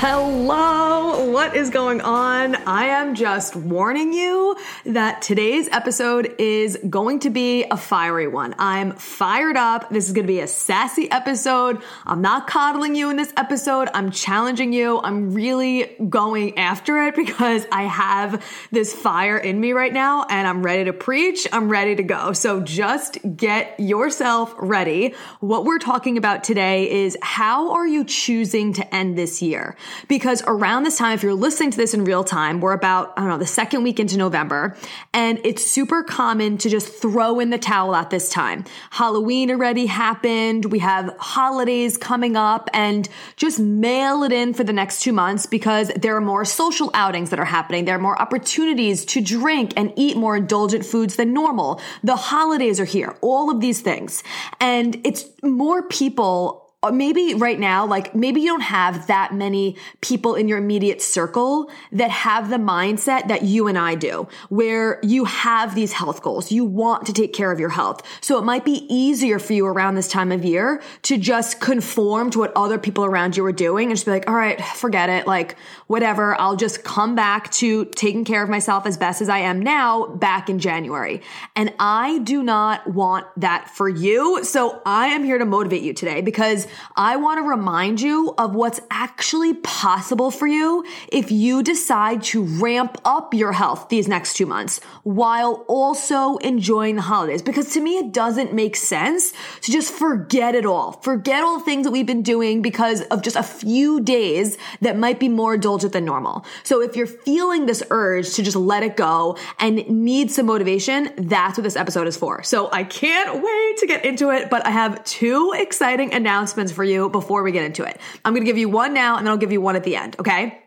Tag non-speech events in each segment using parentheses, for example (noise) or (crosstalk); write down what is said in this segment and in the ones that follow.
Hello, what is going on? I am just warning you that today's episode is going to be a fiery one. I'm fired up. This is going to be a sassy episode. I'm not coddling you in this episode. I'm challenging you. I'm really going after it because I have this fire in me right now and I'm ready to preach. I'm ready to go. So just get yourself ready. What we're talking about today is how are you choosing to end this year? Because around this time, if you're listening to this in real time, we're about, I don't know, the second week into November, and it's super common to just throw in the towel at this time. Halloween already happened. We have holidays coming up and just mail it in for the next two months because there are more social outings that are happening. There are more opportunities to drink and eat more indulgent foods than normal. The holidays are here, all of these things. And it's more people Uh, maybe right now, like maybe you don't have that many people in your immediate circle that have the mindset that you and I do, where you have these health goals. You want to take care of your health. So it might be easier for you around this time of year to just conform to what other people around you are doing and just be like, all right, forget it. Like whatever. I'll just come back to taking care of myself as best as I am now back in January. And I do not want that for you. So I am here to motivate you today because I want to remind you of what's actually possible for you if you decide to ramp up your health these next two months while also enjoying the holidays. Because to me, it doesn't make sense to just forget it all. Forget all the things that we've been doing because of just a few days that might be more indulgent than normal. So if you're feeling this urge to just let it go and need some motivation, that's what this episode is for. So I can't wait to get into it, but I have two exciting announcements for you before we get into it. I'm going to give you one now and then I'll give you one at the end. Okay.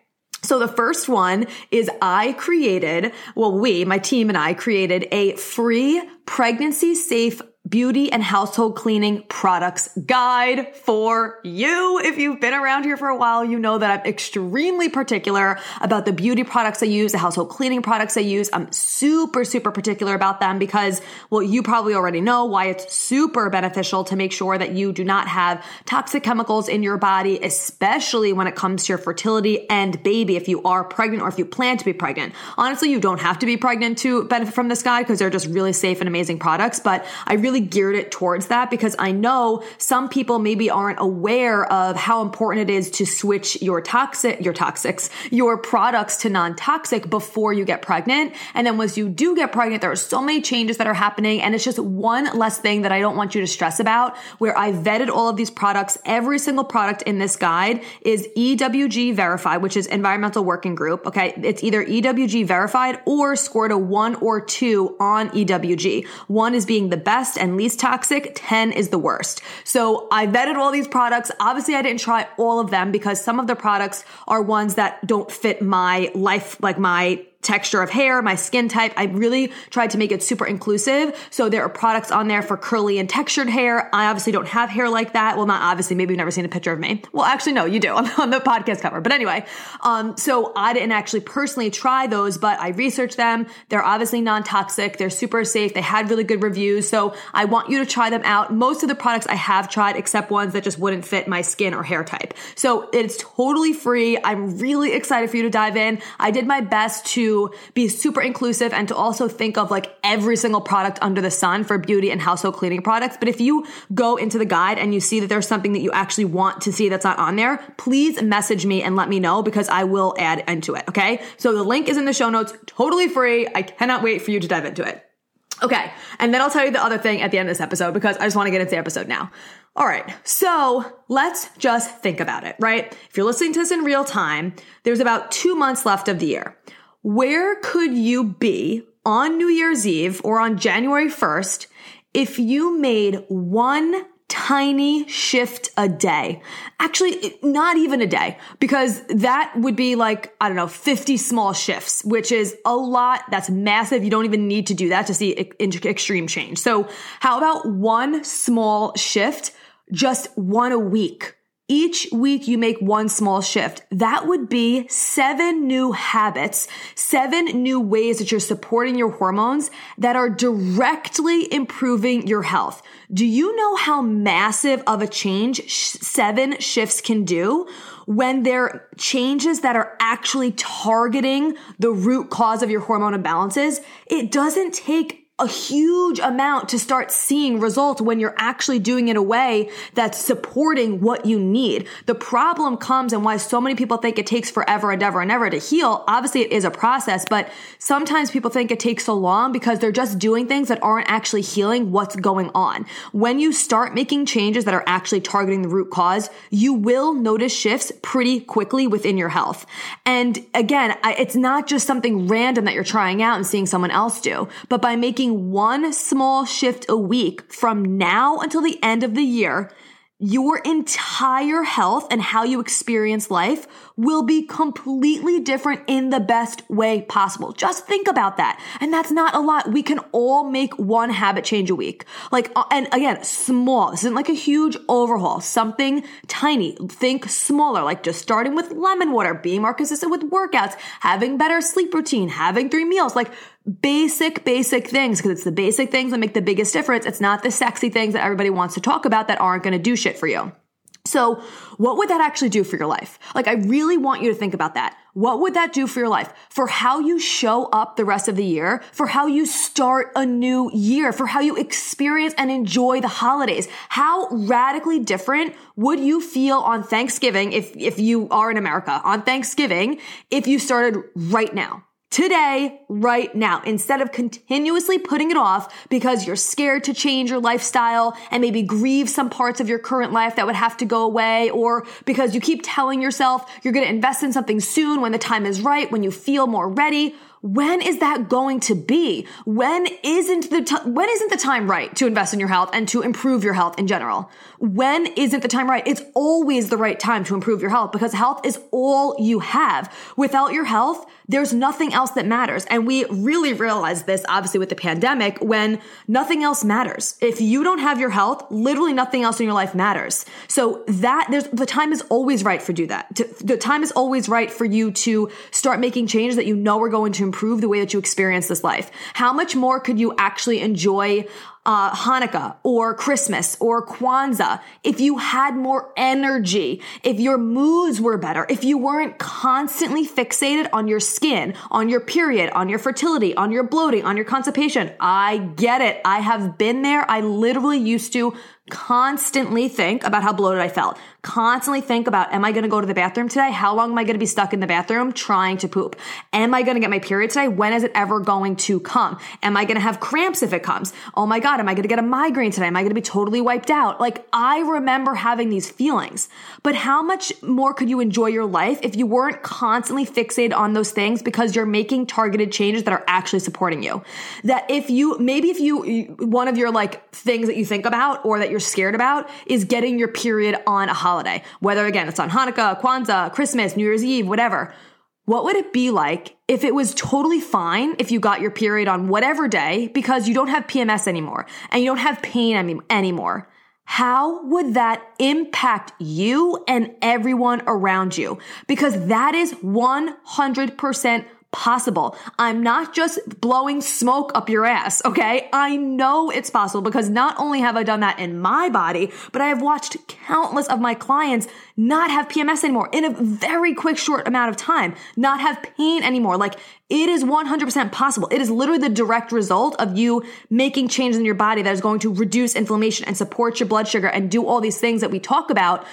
So the first one is I created, well, we, my team and I created a free pregnancy safe beauty and household cleaning products guide for you. If you've been around here for a while, you know that I'm extremely particular about the beauty products I use, the household cleaning products I use. I'm super, super particular about them because, well, you probably already know why it's super beneficial to make sure that you do not have toxic chemicals in your body, especially when it comes to your fertility and baby if you are pregnant or if you plan to be pregnant. Honestly, you don't have to be pregnant to benefit from this guide because they're just really safe and amazing products, but I really geared it towards that because I know some people maybe aren't aware of how important it is to switch your toxic, your toxics, your products to non-toxic before you get pregnant. And then once you do get pregnant, there are so many changes that are happening. And it's just one less thing that I don't want you to stress about where I vetted all of these products. Every single product in this guide is EWG verified, which is environmental working group. Okay. It's either EWG verified or scored a one or two on EWG. One is being the best and least toxic, 10 is the worst. So I vetted all these products. Obviously, I didn't try all of them because some of the products are ones that don't fit my life, like my texture of hair, my skin type. I really tried to make it super inclusive. So there are products on there for curly and textured hair. I obviously don't have hair like that. Well, not obviously. Maybe you've never seen a picture of me. Well, actually, no, you do. I'm on the podcast cover. But anyway, um, so I didn't actually personally try those, but I researched them. They're obviously non-toxic. They're super safe. They had really good reviews. So I want you to try them out. Most of the products I have tried, except ones that just wouldn't fit my skin or hair type. So it's totally free. I'm really excited for you to dive in. I did my best to be super inclusive and to also think of like every single product under the sun for beauty and household cleaning products. But if you go into the guide and you see that there's something that you actually want to see that's not on there, please message me and let me know because I will add into it. Okay. So the link is in the show notes, totally free. I cannot wait for you to dive into it. Okay. And then I'll tell you the other thing at the end of this episode because I just want to get into the episode now. All right. So let's just think about it, right? If you're listening to this in real time, there's about two months left of the year. Where could you be on New Year's Eve or on January 1st, if you made one tiny shift a day. Actually, not even a day, because that would be like, I don't know, 50 small shifts, which is a lot. That's massive. You don't even need to do that to see extreme change. So how about one small shift, just one a week? Each week you make one small shift. That would be seven new habits, seven new ways that you're supporting your hormones that are directly improving your health. Do you know how massive of a change seven shifts can do? when they're changes that are actually targeting the root cause of your hormone imbalances, it doesn't take a huge amount to start seeing results when you're actually doing it a way that's supporting what you need. The problem comes and why so many people think it takes forever and ever and ever to heal. Obviously it is a process, but sometimes people think it takes so long because they're just doing things that aren't actually healing what's going on. When you start making changes that are actually targeting the root cause, you will notice shifts pretty quickly within your health. And again, it's not just something random that you're trying out and seeing someone else do, but by making one small shift a week from now until the end of the year, your entire health and how you experience life will be completely different in the best way possible. Just think about that. And that's not a lot. We can all make one habit change a week. Like, uh, and again, small. This isn't like a huge overhaul. Something tiny. Think smaller, like just starting with lemon water, being more consistent with workouts, having better sleep routine, having three meals. Like, basic, basic things because it's the basic things that make the biggest difference. It's not the sexy things that everybody wants to talk about that aren't going to do shit for you. So what would that actually do for your life? Like, I really want you to think about that. What would that do for your life? For how you show up the rest of the year, for how you start a new year, for how you experience and enjoy the holidays. How radically different would you feel on Thanksgiving if, if you are in America on Thanksgiving if you started right now? Today, right now, instead of continuously putting it off because you're scared to change your lifestyle and maybe grieve some parts of your current life that would have to go away, or because you keep telling yourself you're going to invest in something soon when the time is right, when you feel more ready. When is that going to be? When isn't the t- when isn't the time right to invest in your health and to improve your health in general? When isn't the time right? It's always the right time to improve your health because health is all you have. Without your health, there's nothing else that matters. And we really realized this obviously with the pandemic when nothing else matters. If you don't have your health, literally nothing else in your life matters. So that there's the time is always right for do that. To, the time is always right for you to start making changes that you know are going to improve the way that you experience this life. How much more could you actually enjoy uh, Hanukkah or Christmas or Kwanzaa, if you had more energy, if your moods were better, if you weren't constantly fixated on your skin, on your period, on your fertility, on your bloating, on your constipation. I get it. I have been there. I literally used to constantly think about how bloated I felt. Constantly think about, am I going to go to the bathroom today? How long am I going to be stuck in the bathroom trying to poop? Am I going to get my period today? When is it ever going to come? Am I going to have cramps if it comes? Oh my God, am I going to get a migraine today? Am I going to be totally wiped out? Like I remember having these feelings, but how much more could you enjoy your life if you weren't constantly fixated on those things because you're making targeted changes that are actually supporting you? That if you, maybe if you, one of your like things that you think about or that you're scared about is getting your period on a holiday. Whether again, it's on Hanukkah, Kwanzaa, Christmas, New Year's Eve, whatever. What would it be like if it was totally fine if you got your period on whatever day because you don't have PMS anymore and you don't have pain any- anymore? How would that impact you and everyone around you? Because that is 100% possible. I'm not just blowing smoke up your ass, okay? I know it's possible because not only have I done that in my body, but I have watched countless of my clients not have PMS anymore in a very quick short amount of time, not have pain anymore. Like it is 100% possible. It is literally the direct result of you making changes in your body that is going to reduce inflammation and support your blood sugar and do all these things that we talk about.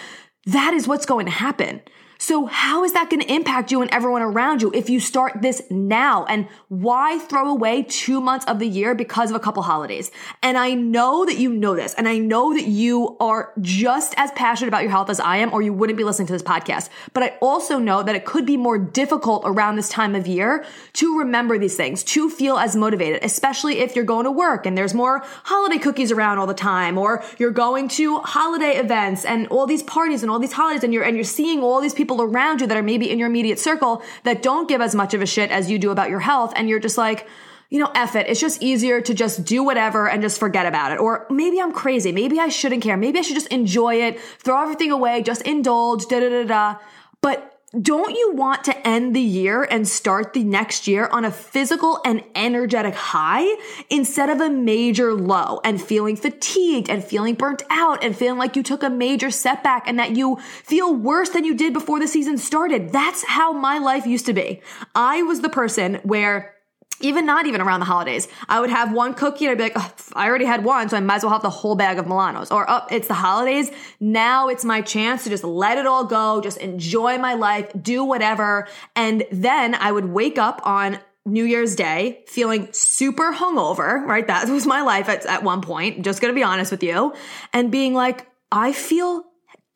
That is what's going to happen. So how is that going to impact you and everyone around you if you start this now? And why throw away two months of the year because of a couple holidays? And I know that you know this and I know that you are just as passionate about your health as I am or you wouldn't be listening to this podcast. But I also know that it could be more difficult around this time of year to remember these things, to feel as motivated, especially if you're going to work and there's more holiday cookies around all the time or you're going to holiday events and all these parties and all these holidays and you're and you're seeing all these people around you that are maybe in your immediate circle that don't give as much of a shit as you do about your health and you're just like you know, F it. It's just easier to just do whatever and just forget about it. Or maybe I'm crazy. Maybe I shouldn't care. Maybe I should just enjoy it, throw everything away, just indulge, da da da da. But don't you want to end the year and start the next year on a physical and energetic high instead of a major low and feeling fatigued and feeling burnt out and feeling like you took a major setback and that you feel worse than you did before the season started? That's how my life used to be. I was the person where even not even around the holidays. I would have one cookie and I'd be like, oh, I already had one, so I might as well have the whole bag of Milanos. Or, oh, it's the holidays. Now it's my chance to just let it all go, just enjoy my life, do whatever. And then I would wake up on New Year's Day feeling super hungover, right? That was my life at, at one point, just gonna be honest with you, and being like, I feel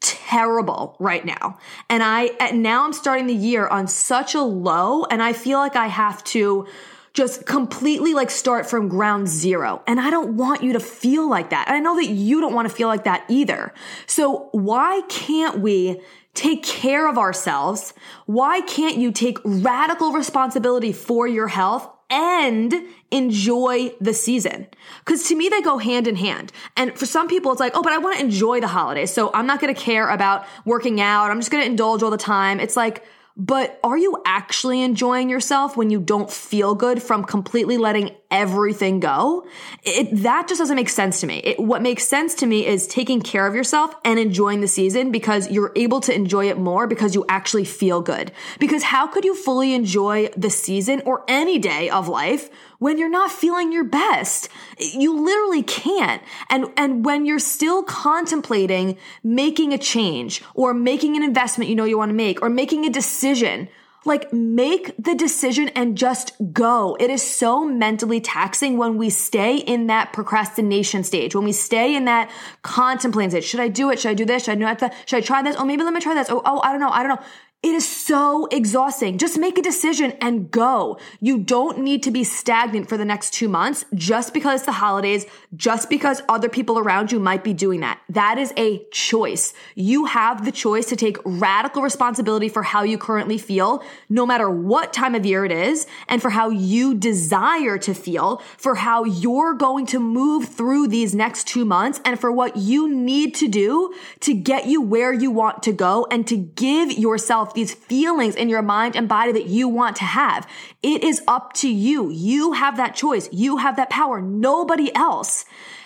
terrible right now. And I, and now I'm starting the year on such a low and I feel like I have to just completely like start from ground zero. And I don't want you to feel like that. And I know that you don't want to feel like that either. So why can't we take care of ourselves? Why can't you take radical responsibility for your health and enjoy the season. Cause to me, they go hand in hand. And for some people, it's like, oh, but I want to enjoy the holidays. So I'm not going to care about working out. I'm just going to indulge all the time. It's like, but are you actually enjoying yourself when you don't feel good from completely letting everything go? It, that just doesn't make sense to me. It, what makes sense to me is taking care of yourself and enjoying the season because you're able to enjoy it more because you actually feel good. Because how could you fully enjoy the season or any day of life when you're not feeling your best. You literally can't. And, and when you're still contemplating making a change or making an investment you know you want to make or making a decision, like make the decision and just go. It is so mentally taxing when we stay in that procrastination stage, when we stay in that contemplating stage. Should I do it? Should I do this? Should I do that? Should I try this? Oh, maybe let me try this. Oh, oh, I don't know. I don't know. It is so exhausting. Just make a decision and go. You don't need to be stagnant for the next two months just because the holidays, just because other people around you might be doing that. That is a choice. You have the choice to take radical responsibility for how you currently feel, no matter what time of year it is, and for how you desire to feel, for how you're going to move through these next two months, and for what you need to do to get you where you want to go and to give yourself these feelings in your mind and body that you want to have. It is up to you. You have that choice. You have that power. Nobody else.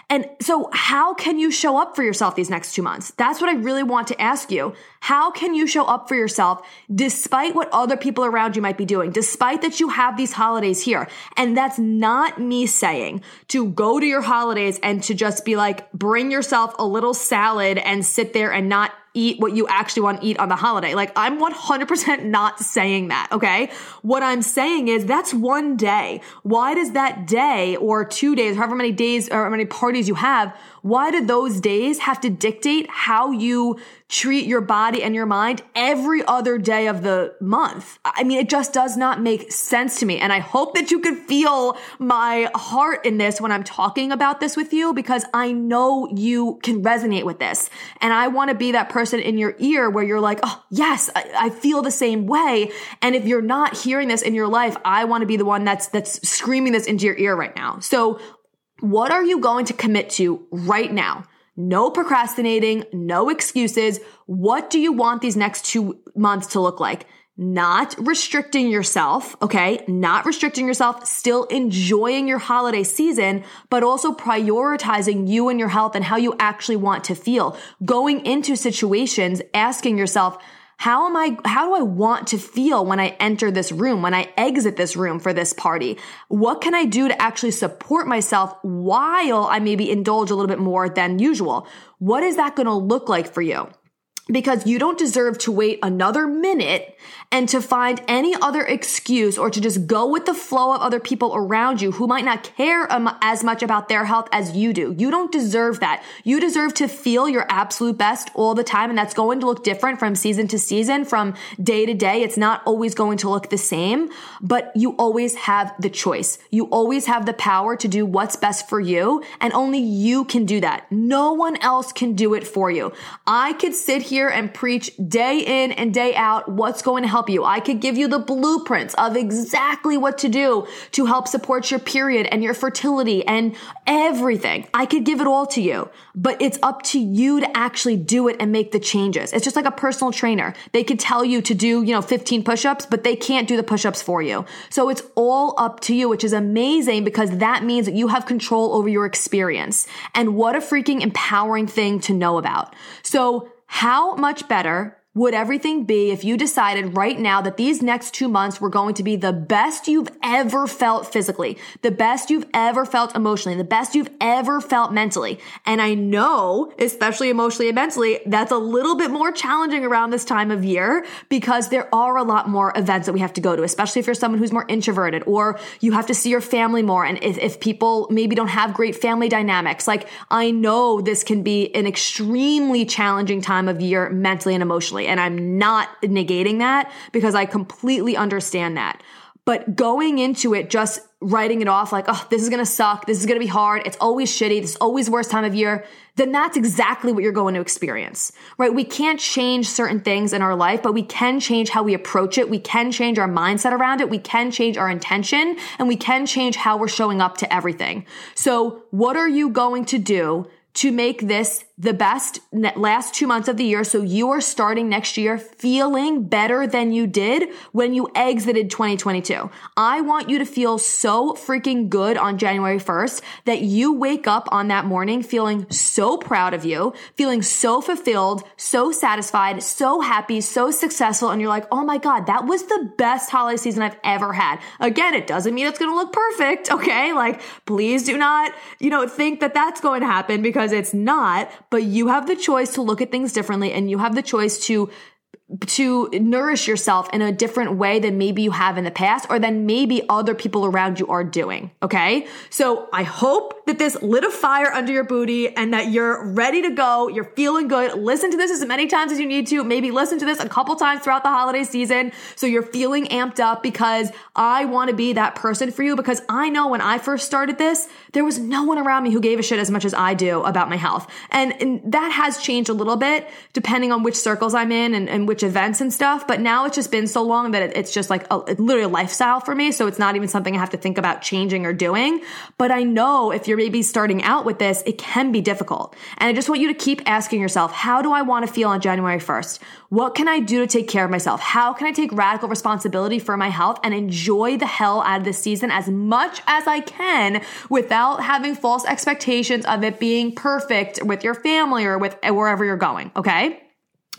And so how can you show up for yourself these next two months? That's what I really want to ask you. How can you show up for yourself despite what other people around you might be doing, despite that you have these holidays here? And that's not me saying to go to your holidays and to just be like, bring yourself a little salad and sit there and not eat what you actually want to eat on the holiday. Like I'm 100% not saying that. Okay. What I'm saying is that's one day. Why does that day or two days, however many days or how many parties you have, why do those days have to dictate how you treat your body and your mind every other day of the month? I mean, it just does not make sense to me. And I hope that you can feel my heart in this when I'm talking about this with you because I know you can resonate with this. And I want to be that person in your ear where you're like, oh, yes, I, I feel the same way. And if you're not hearing this in your life, I want to be the one that's, that's screaming this into your ear right now. So what are you going to commit to right now? No procrastinating, no excuses. What do you want these next two months to look like? Not restricting yourself, okay? Not restricting yourself, still enjoying your holiday season, but also prioritizing you and your health and how you actually want to feel. Going into situations, asking yourself, how am I, how do I want to feel when I enter this room, when I exit this room for this party? What can I do to actually support myself while I maybe indulge a little bit more than usual? What is that going to look like for you? Because you don't deserve to wait another minute and to find any other excuse or to just go with the flow of other people around you who might not care as much about their health as you do. You don't deserve that. You deserve to feel your absolute best all the time. And that's going to look different from season to season, from day to day. It's not always going to look the same, but you always have the choice. You always have the power to do what's best for you. And only you can do that. No one else can do it for you. I could sit here and preach day in and day out what's going to help you. I could give you the blueprints of exactly what to do to help support your period and your fertility and everything. I could give it all to you, but it's up to you to actually do it and make the changes. It's just like a personal trainer. They could tell you to do, you know, 15 push-ups, but they can't do the push-ups for you. So it's all up to you, which is amazing because that means that you have control over your experience. And what a freaking empowering thing to know about. So how much better would everything be if you decided right now that these next two months were going to be the best you've ever felt physically, the best you've ever felt emotionally, the best you've ever felt mentally? And I know, especially emotionally and mentally, that's a little bit more challenging around this time of year because there are a lot more events that we have to go to, especially if you're someone who's more introverted or you have to see your family more. And if, if people maybe don't have great family dynamics, like I know this can be an extremely challenging time of year mentally and emotionally. And I'm not negating that because I completely understand that. But going into it, just writing it off like, oh, this is to suck. This is to be hard. It's always shitty. This is always worst time of year. Then that's exactly what you're going to experience, right? We can't change certain things in our life, but we can change how we approach it. We can change our mindset around it. We can change our intention and we can change how we're showing up to everything. So what are you going to do to make this the best last two months of the year. So you are starting next year feeling better than you did when you exited 2022. I want you to feel so freaking good on January 1st that you wake up on that morning feeling so proud of you, feeling so fulfilled, so satisfied, so happy, so successful. And you're like, oh my God, that was the best holiday season I've ever had. Again, it doesn't mean it's going to look perfect. (laughs) Okay. Like, please do not, you know, think that that's going to happen because it's not but you have the choice to look at things differently and you have the choice to to nourish yourself in a different way than maybe you have in the past or than maybe other people around you are doing. Okay. So I hope that this lit a fire under your booty and that you're ready to go. You're feeling good. Listen to this as many times as you need to. Maybe listen to this a couple times throughout the holiday season. So you're feeling amped up because I want to be that person for you because I know when I first started this, there was no one around me who gave a shit as much as I do about my health. And, and that has changed a little bit depending on which circles I'm in and, and which which events and stuff. But now it's just been so long that it, it's just like a, literally a lifestyle for me. So it's not even something I have to think about changing or doing. But I know if you're maybe starting out with this, it can be difficult. And I just want you to keep asking yourself, how do I want to feel on January 1st? What can I do to take care of myself? How can I take radical responsibility for my health and enjoy the hell out of this season as much as I can without having false expectations of it being perfect with your family or with wherever you're going? Okay.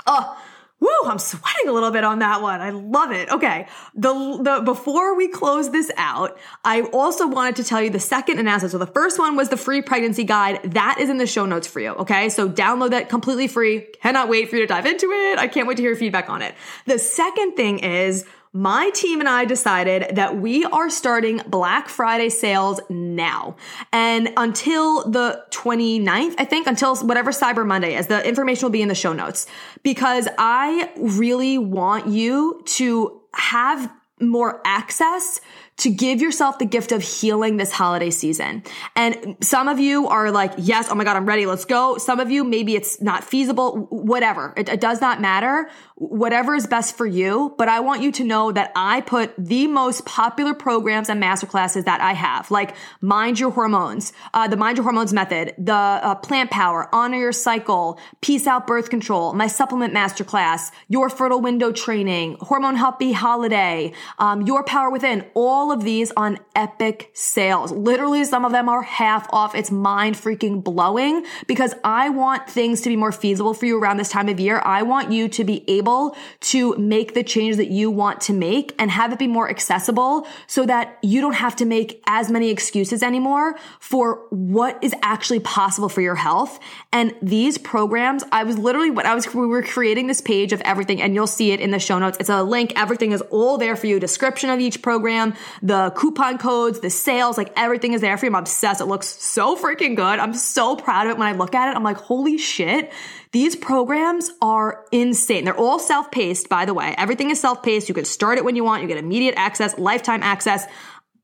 Oh, Woo, I'm sweating a little bit on that one. I love it. Okay. The, the, before we close this out, I also wanted to tell you the second announcement. So the first one was the free pregnancy guide. That is in the show notes for you. Okay. So download that completely free. Cannot wait for you to dive into it. I can't wait to hear your feedback on it. The second thing is my team and I decided that we are starting Black Friday sales now. And until the 29th, I think, until whatever Cyber Monday is, the information will be in the show notes because I really want you to have more access to give yourself the gift of healing this holiday season. And some of you are like, yes, oh my God, I'm ready. Let's go. Some of you, maybe it's not feasible, whatever. It, it, does not matter. Whatever is best for you. But I want you to know that I put the most popular programs and masterclasses that I have, like Mind Your Hormones, uh, the Mind Your Hormones method, the uh, Plant Power, Honor Your Cycle, Peace Out Birth Control, my supplement masterclass, Your Fertile Window Training, Hormone Healthy Holiday, um, Your Power Within, all all of these on epic sales. Literally, some of them are half off. It's mind freaking blowing because I want things to be more feasible for you around this time of year. I want you to be able to make the change that you want to make and have it be more accessible so that you don't have to make as many excuses anymore for what is actually possible for your health. And these programs, I was literally, when I was, we were creating this page of everything and you'll see it in the show notes. It's a link. Everything is all there for you. Description of each program, the coupon codes, the sales, like everything is there for you. I'm obsessed. It looks so freaking good. I'm so proud of it when I look at it. I'm like, holy shit. These programs are insane. They're all self-paced, by the way. Everything is self-paced. You can start it when you want. You get immediate access, lifetime access.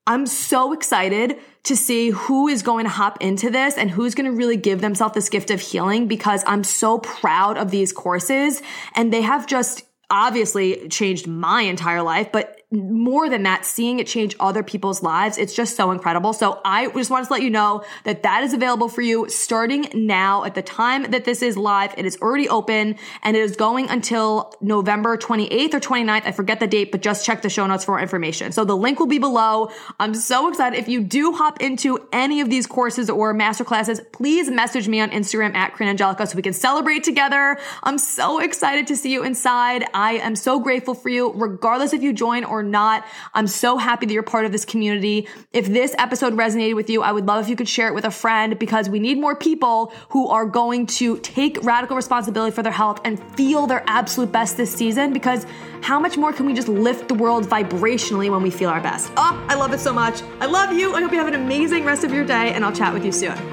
I'm so excited to see who is going to hop into this and who's going to really give themselves this gift of healing because I'm so proud of these courses and they have just obviously changed my entire life, but more than that, seeing it change other people's lives, it's just so incredible. So I just wanted to let you know that that is available for you starting now at the time that this is live. It is already open and it is going until November 28th or 29th. I forget the date, but just check the show notes for more information. So the link will be below. I'm so excited. If you do hop into any of these courses or masterclasses, please message me on Instagram at Corinne Angelica so we can celebrate together. I'm so excited to see you inside. I am so grateful for you, regardless if you join or not. I'm so happy that you're part of this community. If this episode resonated with you, I would love if you could share it with a friend because we need more people who are going to take radical responsibility for their health and feel their absolute best this season because how much more can we just lift the world vibrationally when we feel our best? Oh, I love it so much. I love you. I hope you have an amazing rest of your day and I'll chat with you soon.